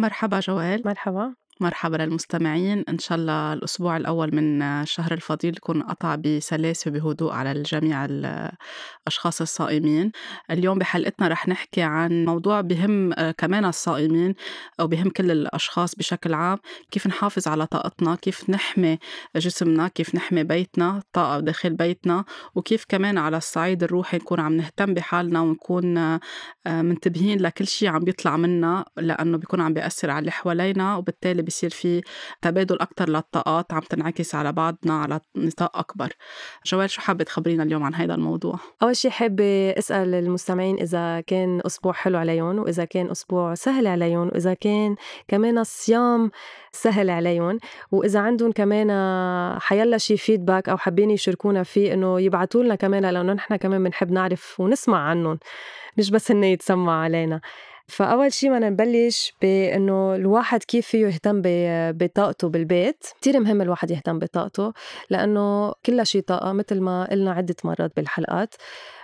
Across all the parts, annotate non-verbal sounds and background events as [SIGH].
مرحبا جوال. مرحبا. مرحبا للمستمعين. إن شاء الله الأسبوع الأول من الشهر الفضيل يكون قطع بسلاسة وبهدوء على الجميع الأشخاص الصائمين. اليوم بحلقتنا رح نحكي عن موضوع بهم كمان الصائمين أو بهم كل الأشخاص بشكل عام. كيف نحافظ على طاقتنا؟ كيف نحمي جسمنا؟ كيف نحمي بيتنا؟ طاقة داخل بيتنا؟ وكيف كمان على الصعيد الروحي نكون عم نهتم بحالنا ونكون منتبهين لكل شيء عم بيطلع منا لأنه بيكون عم بيأثر على اللي حوالينا وبالتالي بيصير في تبادل أكتر للطاقات عم تنعكس على بعضنا على نطاق أكبر جوال شو حابة تخبرينا اليوم عن هذا الموضوع؟ أول شيء حابة أسأل المستمعين إذا كان أسبوع حلو عليهم وإذا كان أسبوع سهل عليهم وإذا كان كمان الصيام سهل عليهم وإذا عندهم كمان حيلا شي فيدباك أو حابين يشاركونا فيه إنه يبعتوا لنا كمان لأنه نحن كمان بنحب نعرف ونسمع عنهم مش بس إنه يتسمع علينا فأول شي بدنا نبلش بإنه الواحد كيف فيه يهتم بطاقته بالبيت. كتير مهم الواحد يهتم بطاقته لأنه كل شي طاقة مثل ما قلنا عدة مرات بالحلقات.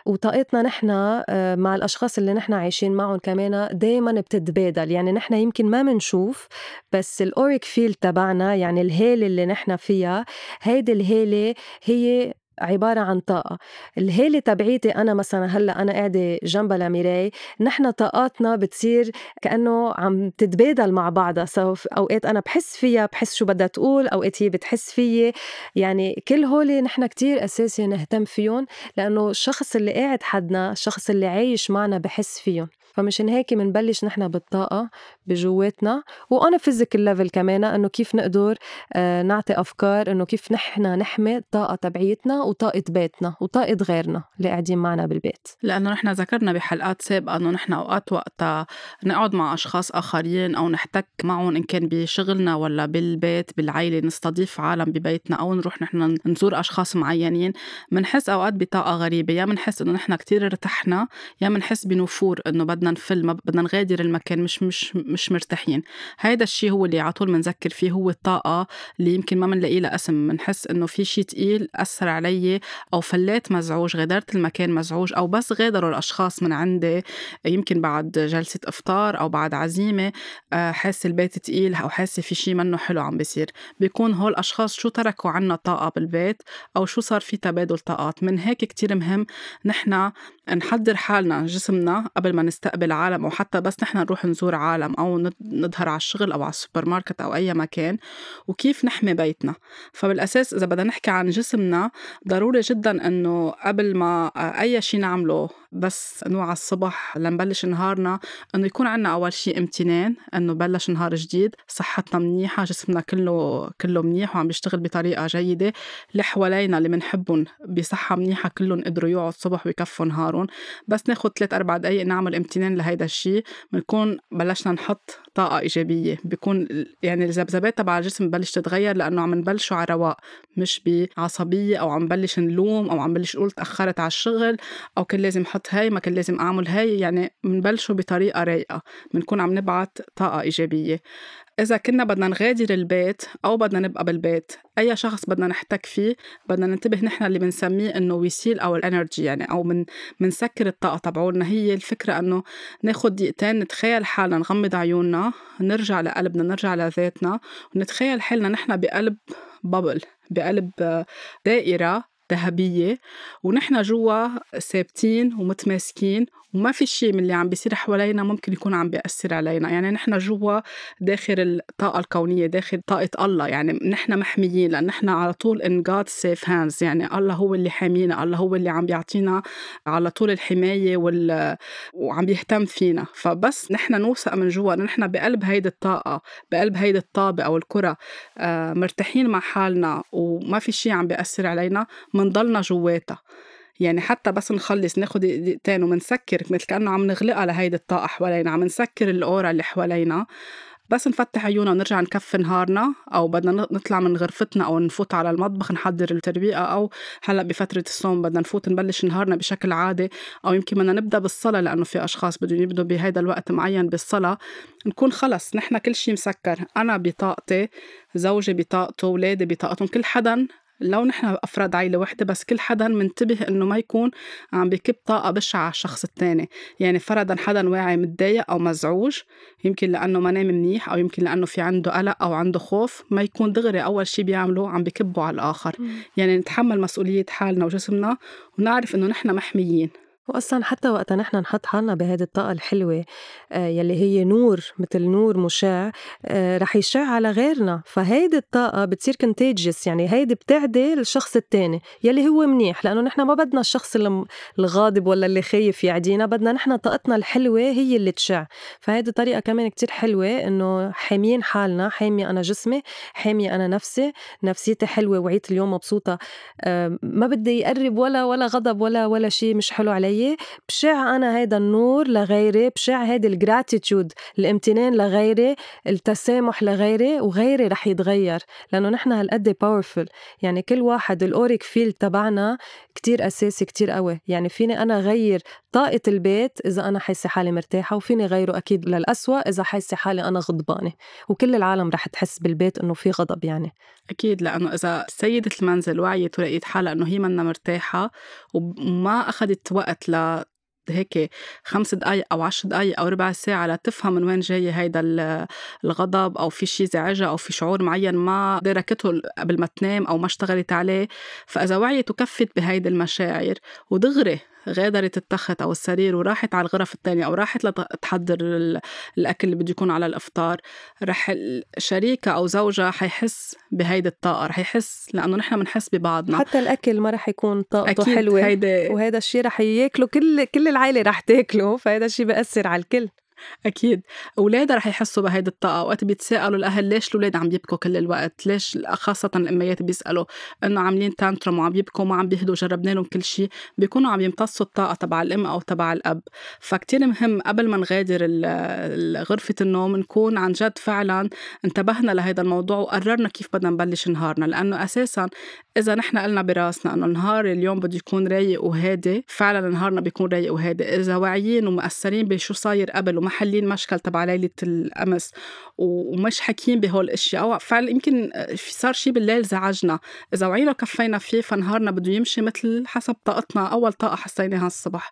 وطاقتنا نحن آه، مع الأشخاص اللي نحن عايشين معهم كمان دايما بتتبادل. يعني نحن يمكن ما منشوف بس الأوريك فيل تبعنا يعني الهالة اللي نحن فيها هيدي الهالة هي عبارة عن طاقة. الهالة تبعيتي أنا مثلا هلأ أنا قاعدة جنبها لميراي نحن طاقاتنا بتصير كأنه عم تتبادل مع بعضها. so أوقات أنا بحس فيها بحس شو بدها تقول أوقات هي بتحس فيي. يعني كل هولي نحن كتير أساسي نهتم فيهم لأنه الشخص اللي قاعد حدنا الشخص اللي عايش معنا بحس فيهم. فمشان هيك منبلش نحن بالطاقة. بجواتنا و on a physical level كمان إنه كيف نقدر آه، نعطي أفكار إنه كيف نحن نحمي الطاقة تبعيتنا وطاقة بيتنا وطاقة غيرنا اللي قاعدين معنا بالبيت. لأنه نحن ذكرنا بحلقات سابقة إنه نحن أوقات وقتها نقعد مع أشخاص آخرين أو نحتك معهم إن كان بشغلنا ولا بالبيت بالعائلة نستضيف عالم ببيتنا أو نروح نحن نزور أشخاص معينين بنحس أوقات بطاقة غريبة. يا بنحس إنه نحن كتير ارتحنا يا بنحس بنفور إنه بدنا نفل بدنا نغادر المكان مش مش مش مرتاحين. هذا الشيء هو اللي على طول بنذكر فيه هو الطاقة اللي يمكن ما بنلاقي لها اسم بنحس إنه في شيء تقيل أثر علي أو فليت مزعوج غادرت المكان مزعوج أو بس غادروا الأشخاص من عندي. يمكن بعد جلسة إفطار أو بعد عزيمة آه، حاسة البيت تقيل أو حاسة في شيء منه حلو عم بيصير. بيكون هول الأشخاص شو تركوا عنا طاقة بالبيت أو شو صار في تبادل طاقات. من هيك كتير مهم نحن نحضر حالنا جسمنا قبل ما نستقبل عالم أو حتى بس نحن نروح نزور عالم أو نظهر على الشغل أو على السوبر ماركت أو أي مكان وكيف نحمي بيتنا. فبالأساس إذا بدنا نحكي عن جسمنا ضروري جدا إنه قبل ما أي شيء نعمله بس على الصبح لنبلش نهارنا إنه يكون عنا أول شيء امتنان إنه بلش نهار جديد صحتنا منيحة جسمنا كله كله منيح وعم بيشتغل بطريقة جيدة اللي حوالينا اللي بنحبهم بصحة منيحة كلهم قدروا يقعدوا الصبح ويكفوا نهارهم. بس ناخذ ثلاث أربع دقائق نعمل امتنان لهيدا الشيء بنكون بلشنا نحط طاقة إيجابية. بيكون يعني الذبذبات تبع الجسم ببلش تتغير لأنه عم نبلشوا على رواق مش بعصبية أو عم نبلش نلوم أو عم بلش نقول تأخرت على الشغل أو كان لازم أحط هاي ما كان لازم أعمل هاي. يعني بنبلشوا بطريقة رايقة. بنكون عم نبعت طاقة إيجابية. إذا كنا بدنا نغادر البيت أو بدنا نبقى بالبيت أي شخص بدنا نحتك فيه بدنا ننتبه نحن اللي بنسميه إنه vessel of energy يعني أو من منسكر الطاقة تبعولنا. هي الفكرة إنه ناخد دقيقتين نتخيل حالنا نغمض عيوننا نرجع لقلبنا نرجع لذاتنا ونتخيل حالنا نحن بقلب بابل بقلب دائرة ذهبية ونحن جوا ثابتين ومتماسكين وما في شيء من اللي عم بيصير حوالينا ممكن يكون عم بيأثر علينا. يعني نحن جوا داخل الطاقة الكونية داخل طاقة الله. يعني نحن محميين لأن نحن على طول in God's safe hands. يعني الله هو اللي حامينا الله هو اللي عم بيعطينا على طول الحماية وال... وعم بيهتم فينا. فبس نحن نوثق من جوا نحن بقلب هيدي الطاقة بقلب هيدي الطابة أو الكرة آه مرتاحين مع حالنا وما في شيء عم بيأثر علينا. منضلنا جواتها يعني حتى بس نخلص ناخد دقيقتين ومنسكر مثل كأنه عم نغلقها لهيدي الطاقة حوالينا عم نسكر الأورا اللي حوالينا. بس نفتح عيوننا ونرجع نكفي نهارنا أو بدنا نطلع من غرفتنا أو نفوت على المطبخ نحضر التربية أو هلأ بفترة الصوم بدنا نفوت نبلش نهارنا بشكل عادي. أو يمكن بدنا نبدأ بالصلاة لأنه في أشخاص بدهم يبدوا بهذا الوقت معين بالصلاة. نكون خلص نحن كل شيء مسكر. أنا بطاقتي زوجي بطاقته اولادي بطاقتهم كل حدا لو نحن أفراد عيلة وحدة بس كل حدا منتبه إنه ما يكون عم بكب طاقة بشعة على الشخص التاني. يعني فرضا حدا واعي متضايق أو مزعوج يمكن لأنه ما نام منيح أو يمكن لأنه في عنده قلق أو عنده خوف ما يكون دغري أول شي بيعمله عم بكبه على الآخر. يعني نتحمل مسؤولية حالنا وجسمنا ونعرف إنه نحن محميين. واصلا حتى وقت نحن نحط حالنا بهيدي الطاقة الحلوة آه، يلي هي نور مثل نور مشع آه، رح يشع على غيرنا. فهيدي الطاقة بتصير كونتيجيس يعني هيدي بتعدي الشخص التاني يلي هو منيح. لأنه نحن ما بدنا الشخص الغاضب ولا اللي خايف يعدينا بدنا نحن طاقتنا الحلوة هي اللي تشع. فهيدي طريقة كمان كتير حلوة إنه حاميين حالنا حامي أنا جسمي حامي أنا نفسي. نفسيتي حلوة وعيت اليوم مبسوطة. آه، ما بدي يقرب ولا ولا غضب ولا ولا شيء مش حلو علي. علي بشع أنا هيدا النور لغيري بشع هيدي ال gratitude الامتنان لغيري التسامح لغيري وغيري رح يتغير لأنه نحن هالقد powerful يعني كل واحد ال auric field تبعنا كتير أساسي كتير قوي. يعني فيني أنا غير طاقة البيت إذا أنا حاسة حالي مرتاحة وفيني غيره أكيد للأسوأ إذا حاسة حالي أنا غضبانة. وكل العالم رح تحس بالبيت إنه في غضب يعني. أكيد لأنه إذا سيدة المنزل وعيت ولقيت حالها إنه هي منا مرتاحة وما أخذت وقت ل هيك خمس دقايق أو عشر دقايق أو ربع ساعة لتفهم من وين جاي هيدا الغضب أو في شي زعجها أو في شعور معين ما دركته قبل ما تنام أو ما اشتغلت عليه. فإذا وعيت وكفت بهيدي المشاعر ودغري غادرت التخت أو السرير وراحت على الغرف الثانية أو راحت لتحضر الأكل اللي بده يكون على الإفطار. رح شريكها أو زوجها حيحس بهيدي الطاقة رح يحس لأنه نحن بنحس ببعضنا. حتى الأكل ما رح يكون طاقته حلوة هيدي وهذا الشيء رح ياكله كل كل العائلة رح تاكله فهذا الشيء بأثر على الكل. أكيد. اولادها رح يحسوا بهيدي الطاقة. وقت بيتسالوا الاهل ليش الأولاد عم يبكوا كل الوقت؟ ليش خاصة الاميات بيسألوا إنه عاملين تانترم وعم يبكوا وما عم بيهدوا جربنا لهم كل شيء بيكونوا عم يمتصوا الطاقة تبع الأم أو تبع الأب. فكتير مهم قبل ما نغادر غرفة النوم نكون عن جد فعلا انتبهنا لهذا الموضوع وقررنا كيف بدنا نبلش نهارنا. لأنه أساسا إذا نحن قلنا براسنا إنه نهار اليوم بده يكون رايق وهادي فعلا نهارنا بيكون رايق وهادي. إذا واعيين ومأثرين بشو صاير قبل ومحلين مشكل تبع ليلة الأمس ومش حكيين بهول الاشياء فعلا يمكن صار شيء بالليل زعجنا. إذا وعينا وكفينا فيه فنهارنا بده يمشي مثل حسب طاقتنا أول طاقة حسيناها الصبح.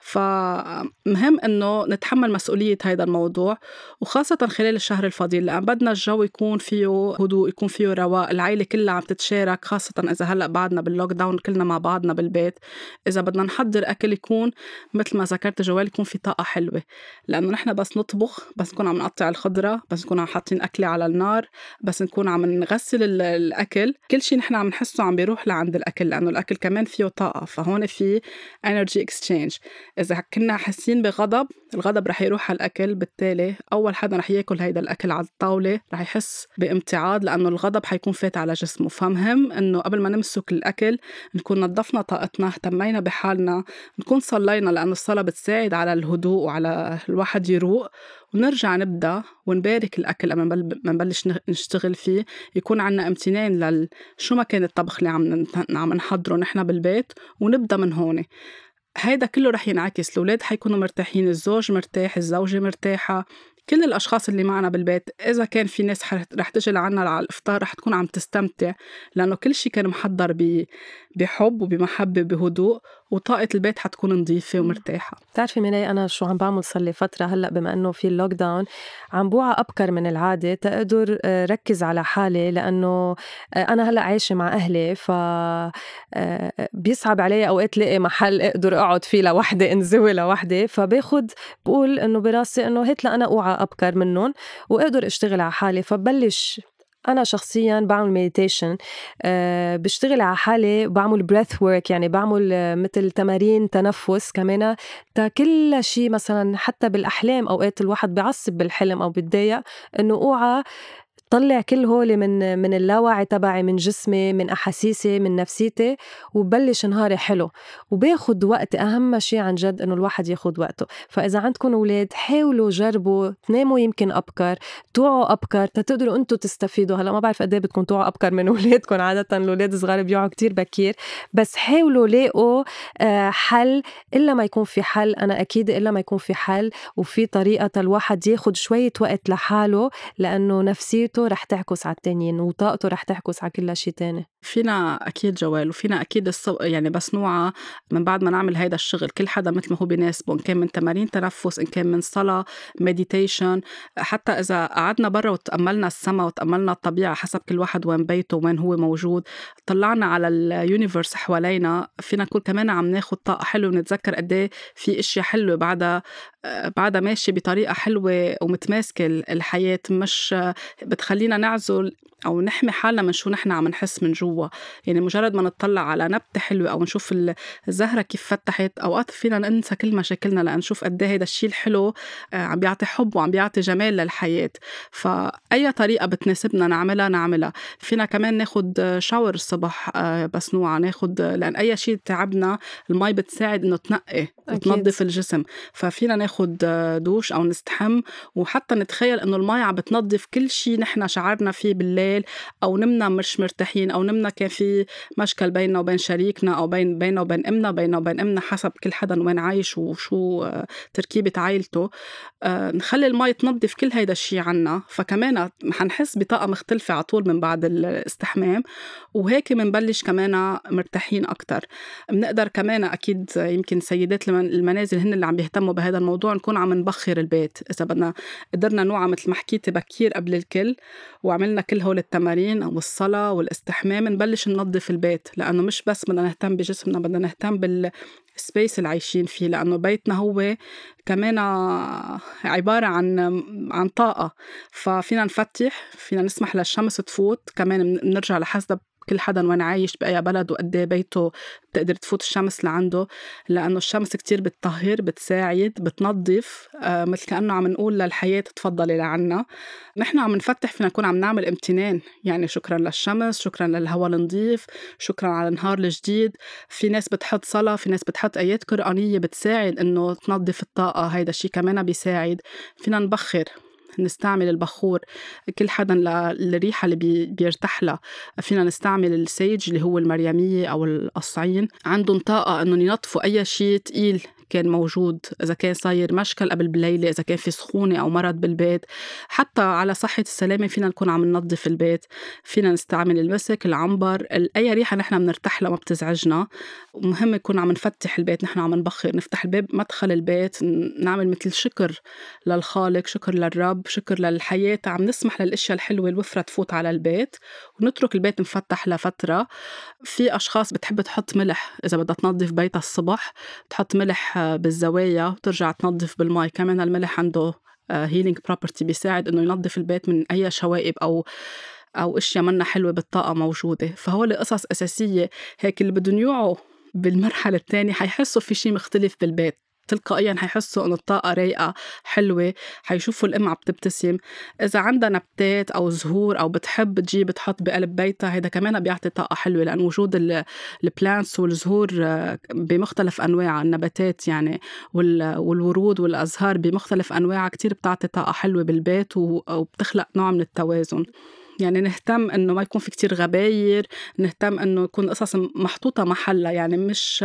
فمهم إنه نتحمل مسؤولية هذا الموضوع وخاصة خلال الشهر الفضيل لأن بدنا الجو يكون فيه هدوء يكون فيه رواء. العائله كلها عم تتشارك خاصة إذا هلأ بعدنا باللوك داون كلنا مع بعضنا بالبيت. إذا بدنا نحضر أكل يكون مثل ما ذكرت جوال يكون في طاقة حلوة. لأنه نحن بس نطبخ بس نكون عم نقطع الخضرة بس نكون عم حاطين اكله على النار بس نكون عم نغسل الأكل. كل شيء نحن عم نحسه عم بيروح لعند الأكل لأنه الأكل كمان فيه طاقة فهون في energy exchange إذا كنا حاسين بغضب الغضب رح يروح على الأكل بالتالي. أول حدا رح ياكل هيدا الأكل على الطاولة رح يحس بامتعاض لأنه الغضب حيكون فات على جسمه. فمهم إنه قبل ما نمسك الأكل نكون نظفنا طاقتنا اهتمينا بحالنا نكون صلينا لأنه الصلاة بتساعد على الهدوء وعلى الواحد يروق. ونرجع نبدأ ونبارك الأكل قبل ما نبلش نشتغل فيه. يكون عنا امتنان لل شو ما كان الطبخ اللي عم عم نحضره نحن بالبيت ونبدأ من هون. هيدا كله رح ينعكس الأولاد حيكونوا مرتاحين الزوج مرتاح الزوجة مرتاحة كل الأشخاص اللي معنا بالبيت إذا كان في ناس رح تجي لعنا على الإفطار رح تكون عم تستمتع لأنه كل شيء كان محضر بحب وبمحبة بهدوء وطاقة البيت حتكون نظيفة ومرتاحة. بتعرفي مني أنا شو عم بعمل صار لي فترة هلأ بما إنه في ال lockdown عم بوعى أبكر من العادة تقدر آه، ركز على حالي لأنه آه، أنا هلأ عايشة مع أهلي ف آه، بيصعب علي أوقات لاقي محل أقدر أقعد فيه لوحدي أنزوي لوحدي فباخد بقول إنه براسي إنه هات لأنا أوعى أبكر منهم وأقدر أشتغل على حالي فبلش أنا شخصيا بعمل meditation أه بشتغل على حالي بعمل breathwork يعني بعمل آه، مثل تمارين تنفس كمان تا كل شيء مثلا حتى بالأحلام أوقات الواحد بيعصب بالحلم أو بتضايق إنه أوعى طلع كل هول من من اللاوعي تبعي من جسمي من أحاسيسي من نفسيتي وبلش نهاري حلو. وباخد وقت أهم شيء عن جد إنه الواحد ياخد وقته. فإذا عندكم أولاد حاولوا جربوا تناموا يمكن أبكر توعوا أبكر تقدروا أنتم تستفيدوا. هلأ ما بعرف قد إيه بدكم توعوا أبكر من [LAUGHS] أولادكم. عادة الأولاد الصغار بيوعوا كتير بكير. بس حاولوا لاقوا آه، حل. إلا ما يكون في حل أنا أكيد إلا ما يكون في حل. وفي طريقة الواحد ياخد شوية وقت لحاله لأنه نفسيته رح تعكس على التانيين وطاقته رح تعكس على كل شيء تاني. فينا أكيد جوال وفينا أكيد الصو... يعني بس نوعا من بعد ما نعمل هيدا الشغل كل حدا مثل ما هو بيناسبه إن كان من تمارين تنفس إن كان من صلاة meditation حتى إذا قعدنا برا وتأملنا السما وتأملنا الطبيعة حسب كل واحد وين بيته وين هو موجود طلعنا على ال universe حوالينا فينا نكون كمان عم ناخد طاقة حلوة ونتذكر قد إيه في إشياء حلوة بعدها بعدها ماشيه بطريقة حلوة ومتماسكة الحياة مش بتخلينا نعزل أو نحمي حالنا من شو نحن عم نحس من جوا. يعني مجرد ما نطلع على نبتة حلوة أو نشوف الزهرة كيف فتحت أوقات فينا ننسى كل مشاكلنا لأن نشوف قد إيه هذا الشيء الحلو آه، عم بيعطي حب وعم بيعطي جمال للحياة. فأي طريقة بتناسبنا نعملها نعملها. فينا كمان ناخد شاور الصبح آه، بس نوعا ناخد لأن أي شيء تعبنا المي بتساعد إنه تنقي وتنظف الجسم. ففينا ناخد دوش أو نستحم. وحتى نتخيل إنه المي عم بتنظف كل شيء نحن شعرنا فيه بالليل. أو نمنا مش مرتاحين أو نمنا كان في مشكل بيننا وبين شريكنا أو بين بيننا وبين أمنا بيننا وبين أمنا حسب كل حدا وين عايش وشو آه، تركيبة عائلته. آه، نخلي المي تنظف كل هيدا الشيء عنا. فكمان حنحس بطاقة مختلفة على طول من بعد الاستحمام. وهيك بنبلش كمان مرتاحين أكثر بنقدر كمان أكيد يمكن سيدات المنازل هن اللي عم بيهتموا بهذا الموضوع. نكون عم نبخر البيت. إذا بدنا قدرنا نوعا مثل ما حكيتي بكير قبل الكل وعملنا كل هول التمارين والصلاه والاستحمام نبلش ننظف البيت لأنه مش بس بدنا نهتم بجسمنا بدنا نهتم بال سبيس اللي عايشين فيه لأنه بيتنا هو كمان عبارة عن عن طاقة. ففينا نفتح فينا نسمح للشمس تفوت كمان بنرجع لحسب كل حدا وين عايش بأي بلد وقد إيه بيته بتقدر تفوت الشمس لعنده لأنه الشمس كتير بتطهر بتساعد بتنظف آه مثل كأنه عم نقول للحياة تفضلي لعنا. نحن عم نفتح فينا نكون عم نعمل امتنان يعني شكرا للشمس شكرا للهواء النظيف شكرا على النهار الجديد. في ناس بتحط صلاة في ناس بتحط آيات قرآنية بتساعد إنه تنظف الطاقة هيدا الشيء كمان بيساعد. فينا نبخر. نستعمل البخور كل حدا للريحة اللي بي بيرتاح لها. فينا نستعمل السيج اللي هو المريمية أو القصعين. عندهم طاقة إنهم ينظفوا أي شيء تقيل. كان موجود إذا كان صاير مشكل قبل بليلة إذا كان في سخونة أو مرض بالبيت. حتى على صحة السلامة فينا نكون عم ننظف البيت فينا نستعمل المسك العنبر أي ريحة نحن بنرتاح لها ما بتزعجنا. ومهم يكون عم نفتح البيت نحن عم نبخر نفتح الباب مدخل البيت نعمل مثل شكر للخالق شكر للرب شكر للحياة. عم نسمح للأشياء الحلوة الوفرة تفوت على البيت ونترك البيت مفتح لفترة. في أشخاص بتحب تحط ملح إذا بدها تنظف بيتها الصبح تحط ملح بالزوايا وترجع تنظف بالماء كمان الملح عنده healing property بيساعد إنه ينظف البيت من أي شوائب أو أو أشياء منا حلوة بالطاقة موجودة. فهول قصص أساسية هيك اللي بدهم يوعوا بالمرحلة الثانية حيحسوا في شيء مختلف بالبيت. تلقائيا حيحسوا إنه الطاقة رايقة حلوة حيشوفوا الأم عم تبتسم. إذا عندها نبتات أو زهور أو بتحب تجيب تحط بقلب بيتها هذا كمان بيعطي طاقة حلوة لأن وجود البلانتس والزهور بمختلف أنواع النباتات يعني والورود والأزهار بمختلف انواعها كتير بتعطي طاقة حلوة بالبيت وبتخلق نوع من التوازن. يعني نهتم إنه ما يكون في كتير غباير نهتم إنه يكون قصص محطوطة محلها يعني مش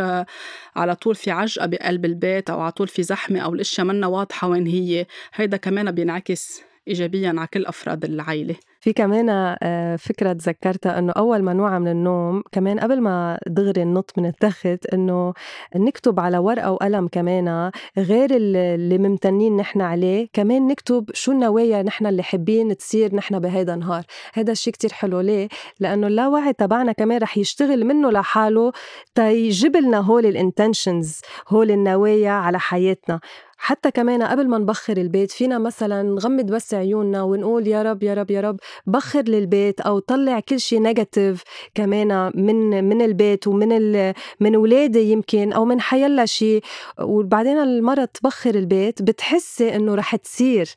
على طول في عجقة بقلب البيت أو على طول في زحمة أو الأشياء منا واضحة وين هي. هيدا كمان بينعكس ايجابيا على كل أفراد العائله في كمان آه، فكرة تذكرتها إنه أول ما نوعى من النوم كمان قبل ما دغري النط من التخت إنه نكتب على ورقة وقلم كمان غير اللي ممتنين نحن عليه كمان نكتب شو النوايا نحن اللي حابين تصير نحن بهيدا النهار. هذا الشيء كتير حلو ليه؟ لأنه اللاوعي تبعنا كمان رح يشتغل منه لحاله تيجيب لنا هول ال intentions هول النوايا على حياتنا. حتى كمان قبل ما نبخر البيت فينا مثلا نغمض بس عيوننا ونقول يا رب يا رب يا رب. بخر للبيت أو طلع كل شيء negative كمان من من البيت ومن ال من ولادي يمكن أو من حيلا شي وبعدين المرة تبخر البيت بتحسي إنه رح تصير.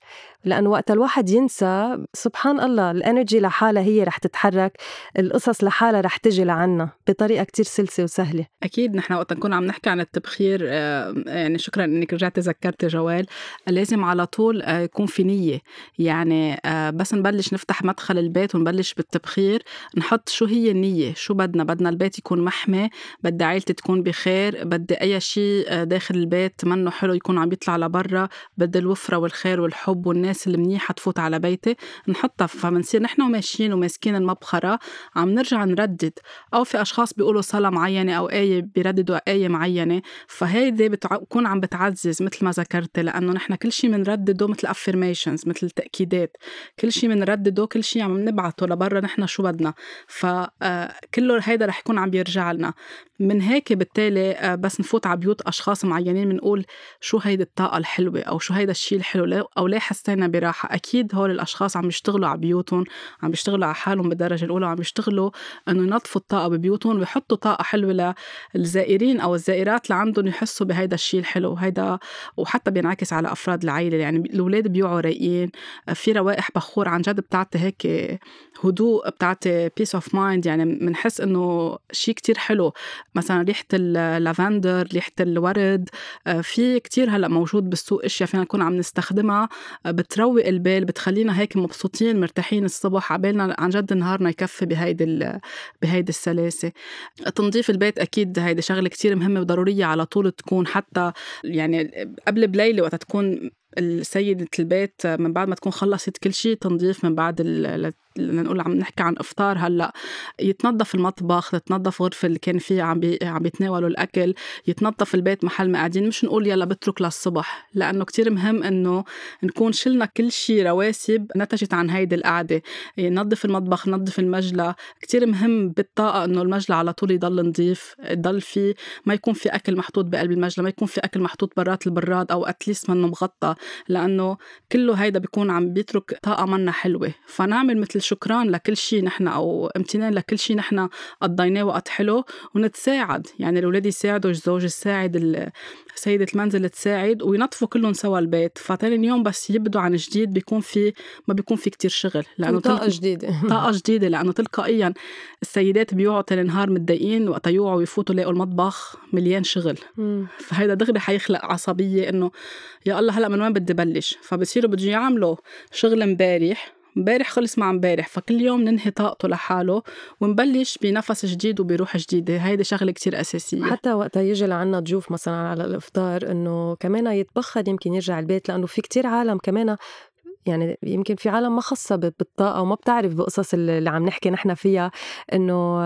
لأنه وقت الواحد ينسى سبحان الله الانرجي لحالها هي رح تتحرك القصص لحالها رح تجي لعنا بطريقة كتير سلسة وسهلة. أكيد نحن وقت نكون عم نحكي عن التبخير آه، يعني شكرا إنك رجعت ذكرتي جوال. لازم على طول آه، يكون في نية. يعني آه، بس نبلش نفتح مدخل البيت ونبلش بالتبخير. نحط شو هي النية شو بدنا؟ بدنا البيت يكون محمي بدي عائلتي تكون بخير بدي أي شيء داخل البيت منه حلو يكون عم يطلع لبرا بدي الوفرة والخير والحب والناس الناس المنيحة تفوت على بيتي نحطها فمنصير نحن وماشيين وماسكين المبخرة عم نرجع نردد. أو في أشخاص بيقولوا صلاة معينة أو آية بيرددوا آية معينة فهيدي بتكون عم بتعزز مثل ما ذكرت لأنه نحن كل شيء بنردده مثل affirmations مثل تأكيدات. كل شيء بنردده كل شيء عم نبعته لبرا نحن شو بدنا. فكله هيدا رح يكون عم بيرجع لنا. من هيك بالتالي آه، بس نفوت على بيوت أشخاص معينين بنقول شو هيدي الطاقة الحلوة أو شو هيدا الشيء الحلو أو ليه حسينا براحة. أكيد هول الأشخاص عم يشتغلوا على بيوتهم عم بيشتغلوا على حالهم بالدرجة الأولى وعم يشتغلوا إنه ينظفوا الطاقة ببيوتهم ويحطوا طاقة حلوة للزائرين أو الزائرات لعندهم يحسوا بهيدا الشيء الحلو هيدا وحتى بينعكس على أفراد العائله يعني الأولاد بيوعوا رايقين في روائح بخور عن جد بتعطي هيك هدوء بتعطي peace of mind يعني بنحس إنه شيء كتير حلو. مثلا ريحة اللافندر ريحة الورد آه، في كتير هلأ موجود بالسوق أشياء فينا نكون عم نستخدمها آه، بتروق البال بتخلينا هيك مبسوطين مرتاحين الصبح عبالنا عن جد نهارنا يكفي بهيدي بهيدي السلاسة. تنظيف البيت أكيد هيدي شغلة كتير مهمة وضرورية على طول تكون حتى يعني قبل بليلة وقت تكون السيدة البيت من بعد ما تكون خلصت كل شيء تنظيف من بعد لنقول عم نحكي عن إفطار هلأ يتنظف المطبخ تتنظف غرفة اللي كان فيها عم بي عم بيتناولوا الأكل يتنظف البيت محل ما قاعدين. مش نقول يلا بترك للصبح لأنه كتير مهم إنه نكون شلنا كل شيء رواسب نتجت عن هيدي القعدة. ننظف المطبخ ننظف المجلى كتير مهم بالطاقة إنه المجلى على طول يضل نظيف يضل في ما يكون في أكل محطوط بقلب المجلى ما يكون في أكل محطوط برات البراد أو اتليست منه مغطى. لأنه كله هيدا بيكون عم بيترك طاقة منا حلوة. فنعمل مثل شكران لكل شيء نحن أو امتنان لكل شيء نحن قضيناه وقت حلو ونتساعد. يعني الأولاد يساعدوا الزوج يساعد سيدة المنزل تساعد وينظفوا كلهم سوا البيت فتاني يوم بس يبدوا عن جديد بيكون في ما بيكون في كتير شغل لأنه طاقة جديدة. [LAUGHS] طاقة جديدة لأنه تلقائيا السيدات بيوعوا تاني نهار متضايقين وقت يوعوا ويفوتوا يلاقوا المطبخ مليان شغل. فهيدا دغري حيخلق عصبية إنه يا الله هلأ من وين بدي بلش؟ فبصيروا بده يعملوا شغل امبارح امبارح خلص مع امبارح فكل يوم ننهي طاقته لحاله ونبلش بنفس جديد وبروح جديدة هيدي شغلة كتير أساسية. حتى وقت يجي لعنا ضيوف مثلا على الإفطار إنه كمان يتبخر يمكن يرجع البيت لأنه في كتير عالم كمان يعني يمكن في عالم ما خصها بالطاقة وما بتعرف بقصص اللي عم نحكي نحن فيها إنه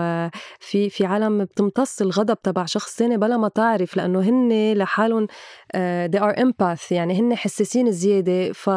في في عالم بتمتص الغضب تبع شخص ثاني بلا ما تعرف لأنه هن لحالهم آه، they are empath يعني هن حساسين زيادة ف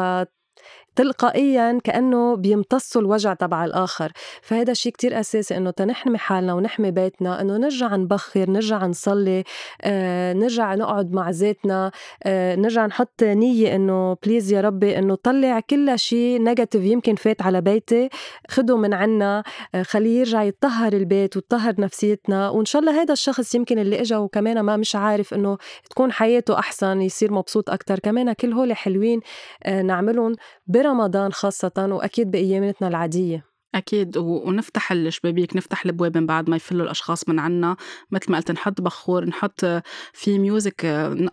تلقائيا كأنه بيمتصوا الوجع تبع الآخر. فهذا شيء كتير أساسي إنه تنحمي حالنا ونحمي بيتنا إنه نرجع نبخر نرجع نصلي آه، نرجع نقعد مع ذاتنا آه، نرجع نحط نية إنه please يا ربي إنه طلع كل شيء negative يمكن فات على بيتي خده من عنا آه، خليه يرجع يطهر البيت ويطهر نفسيتنا. وإن شاء الله هذا الشخص يمكن اللي إجا وكمان ما مش عارف إنه تكون حياته أحسن يصير مبسوط أكتر. كمان كل هول حلوين آه، نعملهم. برمضان خاصة وأكيد بأيامتنا العادية. أكيد ونفتح الشبابيك نفتح الأبواب من بعد ما يفلوا الأشخاص من عنا. مثل ما قلت نحط بخور نحط في music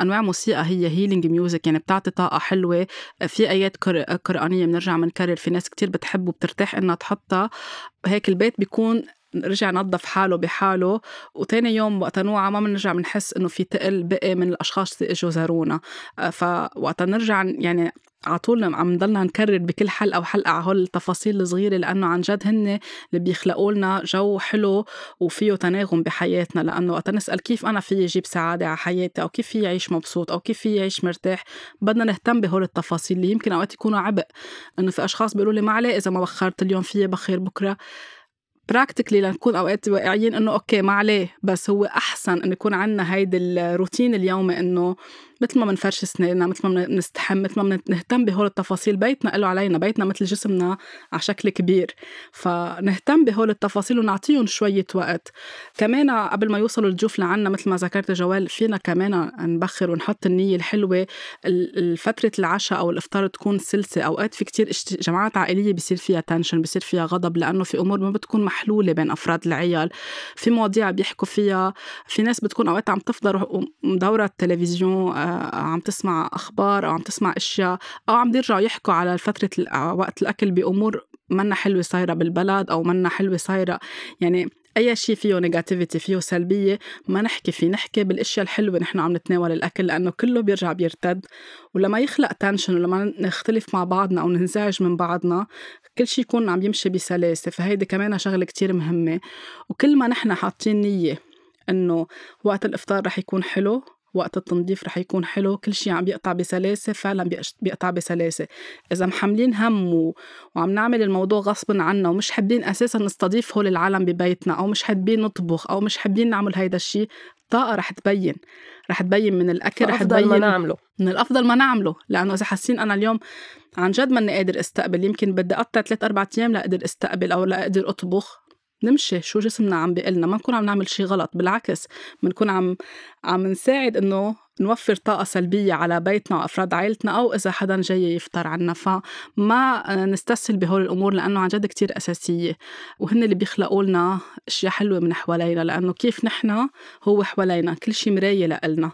أنواع موسيقى هي healing music يعني بتعطي طاقة حلوة. في آيات قرآنية بنرجع بنكرر في ناس كتير بتحب وبترتاح إنها تحطها. هيك البيت بيكون رجع نظف حاله بحاله. وتاني يوم وقت نوعى ما بنرجع بنحس إنه في تقل بقي من الأشخاص اللي إجوا زارونا. فوقت نرجع يعني على طول عم نضلنا نكرر بكل حلقة وحلقة على هول التفاصيل الصغيرة لأنه عن جد هن اللي بيخلقوا لنا جو حلو وفيه تناغم بحياتنا. لأنه وقت نسأل كيف أنا في أجيب سعادة على حياتي؟ أو كيف في اعيش مبسوط؟ أو كيف في اعيش مرتاح؟ بدنا نهتم بهول التفاصيل اللي يمكن أوقات يكونوا عبء. إنه في أشخاص بيقولوا لي ما عليه إذا ما بخرت اليوم في بخير بكرة. practically لنكون أوقات واقعيين إنه okay ما عليه بس هو أحسن إنه يكون عندنا هيدي الروتين اليومي إنه مثل ما بنفرش اسناننا مثل ما بنستحم مثل ما بنهتم بهول التفاصيل بيتنا له علينا بيتنا مثل جسمنا على شكل كبير. فنهتم بهول التفاصيل ونعطيهم شوية وقت. كمان قبل ما يوصلوا الضيوف لعنا مثل ما ذكرت جوال فينا كمان نبخر ونحط النية الحلوة. فترة العشاء أو الإفطار تكون سلسة. أوقات في كتير جماعات عائلية بيصير فيها tension بيصير فيها غضب لأنه في أمور ما بتكون محلولة بين أفراد العيلة. في مواضيع بيحكوا فيها. في ناس بتكون أوقات عم تفضل مدورة التلفزيون عم تسمع أخبار أو عم تسمع أشياء أو عم بيرجعوا يحكوا على فترة وقت الأكل بأمور منا حلوة صايرة بالبلد أو منا حلوة صايرة. يعني أي شيء فيه negativity فيه سلبية ما نحكي فيه نحكي بالأشياء الحلوة نحن عم نتناول الأكل لأنه كله بيرجع بيرتد. ولما يخلق تنشن ولما نختلف مع بعضنا أو ننزعج من بعضنا كل شيء يكون عم يمشي بسلاسة. فهيدي كمان شغلة كتير مهمة. وكل ما نحن حاطين نية إنه وقت الإفطار رح يكون حلو وقت التنظيف رح يكون حلو كل شيء عم بيقطع بسلاسة فعلا بيقطع بسلاسة. إذا محملين هم و... وعم نعمل الموضوع غصبا عنا ومش حابين أساسا نستضيف هول العالم ببيتنا أو مش حابين نطبخ أو مش حابين نعمل هيدا الشيء الطاقة رح تبين. رح تبين من الأكل رح تبين ما نعمله. من الأفضل ما نعمله. لأنه إذا حاسين أنا اليوم عن جد ماني قادر أستقبل يمكن بدي أقطع ثلاث أربع أيام لأقدر أستقبل أو لأقدر أطبخ. نمشي شو جسمنا عم بيقلنا ما نكون عم نعمل شيء غلط بالعكس بنكون عم عم نساعد إنه نوفر طاقة سلبية على بيتنا وأفراد عائلتنا أو إذا حدا جاي يفطر عنا. فما نستسهل بهول الأمور لأنه عن جد كتير أساسية. وهن اللي بيخلقوا لنا أشياء حلوة من حوالينا لأنه كيف نحن هو حوالينا كل شيء مراية لإلنا.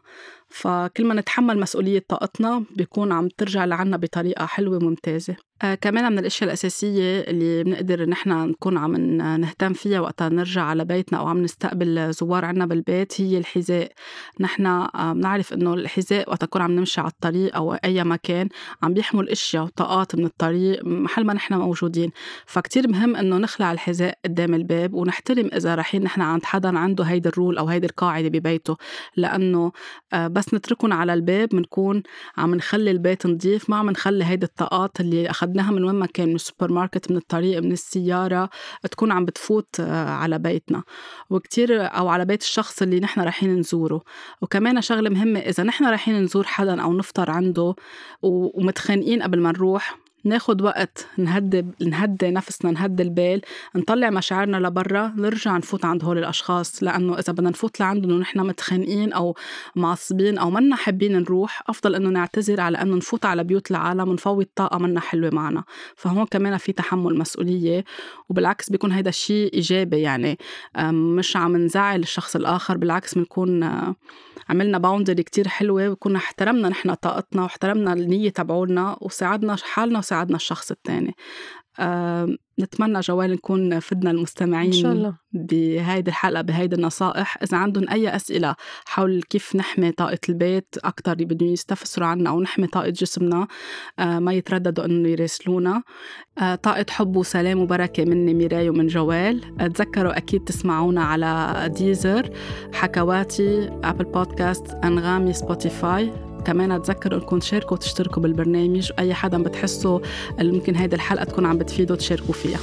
فكل ما نتحمل مسؤولية طاقتنا بيكون عم ترجع لعنا بطريقة حلوة ممتازة آه كمان من الأشياء الأساسية اللي بنقدر نحن نكون عم نهتم فيها وقت نرجع على بيتنا أو عم نستقبل زوار عنا بالبيت هي الحذاء. نحن آه بنعرف إنه الحذاء وقت نكون عم نمشي على الطريق أو أي مكان عم بيحمل أشياء وطاقات من الطريق محل ما نحن موجودين. فكتير مهم إنه نخلع الحذاء قدام الباب ونحترم إذا رايحين نحن عند حدا عنده هيدي ال rule أو هيدي القاعدة ببيته. لأنه آه بس نتركهم على الباب بنكون عم نخلي البيت نظيف ما عم نخلي هيدي الطاقات اللي أخذناها من وين ما كان من السوبر ماركت من الطريق من السيارة تكون عم بتفوت آه، على بيتنا. وكتير أو على بيت الشخص اللي نحن رايحين نزوره. وكمان شغلة مهمة إذا نحن رايحين نزور حدا أو نفطر عنده ومتخانقين قبل ما نروح ناخد وقت نهدي نهدي نفسنا نهدي البال نطلع مشاعرنا لبرا نرجع نفوت عند هول الأشخاص. لأنه إذا بدنا نفوت لعندهم ونحن متخانقين أو معصبين أو منا حابين نروح أفضل إنه نعتذر على إنه نفوت على بيوت العالم ونفوت طاقة منا حلوة معنا. فهون كمان في تحمل مسؤولية وبالعكس بيكون هيدا الشيء إيجابي يعني. مش عم نزعل الشخص الآخر بالعكس بنكون عملنا boundary كتير حلوة وكنا احترمنا نحن طاقتنا واحترمنا النية تبعولنا وساعدنا حالنا وساعدنا الشخص الثاني نتمنى جوال نكون فدنا المستمعين إن شاء الله. بهيدي الحلقة بهيدي النصائح. إذا عندهم أي أسئلة حول كيف نحمي طاقة البيت أكتر بدهم يستفسروا عنا أو نحمي طاقة جسمنا أه ما يترددوا إنه يراسلونا. أه طاقة حب وسلام وبركة مني ميراي ومن جوال. تذكروا أكيد تسمعونا على ديزر حكواتي أبل بودكاست أنغامي سبوتيفاي كمان تذكروا إنكم تشاركوا وتشتركوا بالبرنامج اي حدا بتحسوا ممكن هيدي الحلقة تكون عم بتفيده تشاركوا فيها.